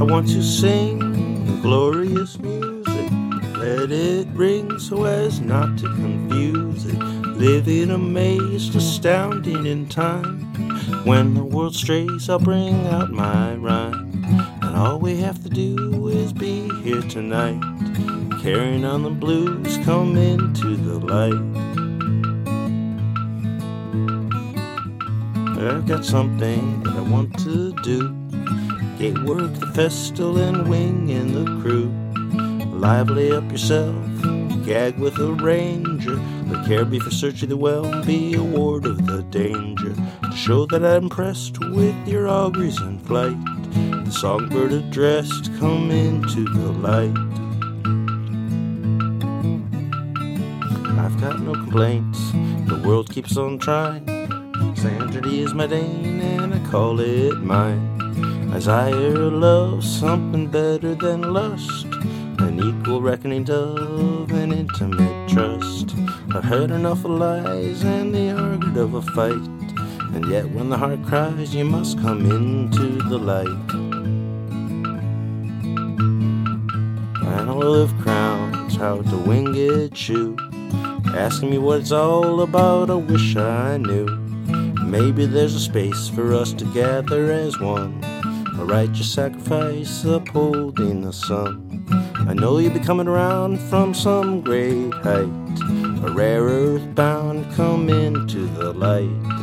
I want to sing glorious music. Let it ring so as not to confuse it. Living amazed, astounding in time. When the world strays, I'll bring out my rhyme. And all we have to do is be here tonight. Carrying on the blues, come into the light. I've got something that I want to do. Get work the festal and wing in the crew. Lively up yourself, gag with a ranger. but care be for searching the well, be a ward of the danger. To show that I'm impressed with your auguries in flight. The songbird addressed, come into the light. I've got no complaints, the world keeps on trying. Saturday is my day and I call it mine. Isaiah love something better than lust, equal reckoning of an intimate trust. I've heard enough of lies and the argument of a fight, and yet when the heart cries, you must come into the light. An olive crowns, how to winged shoe, asking me what it's all about. I wish I knew. Maybe there's a space for us to gather as one. A righteous sacrifice upholding the sun. I know you'll be coming around from some great height. A rare earth bound, come into the light.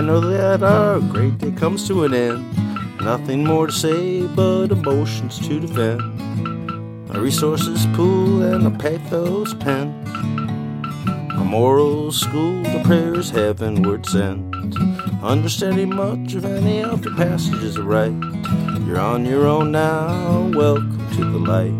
I know that our great day comes to an end. Nothing more to say but emotions to defend. My resources pool and a pathos pen. A moral school, the prayers heavenward sent. Understanding much of any of the passages write. You're on your own now, welcome to the light.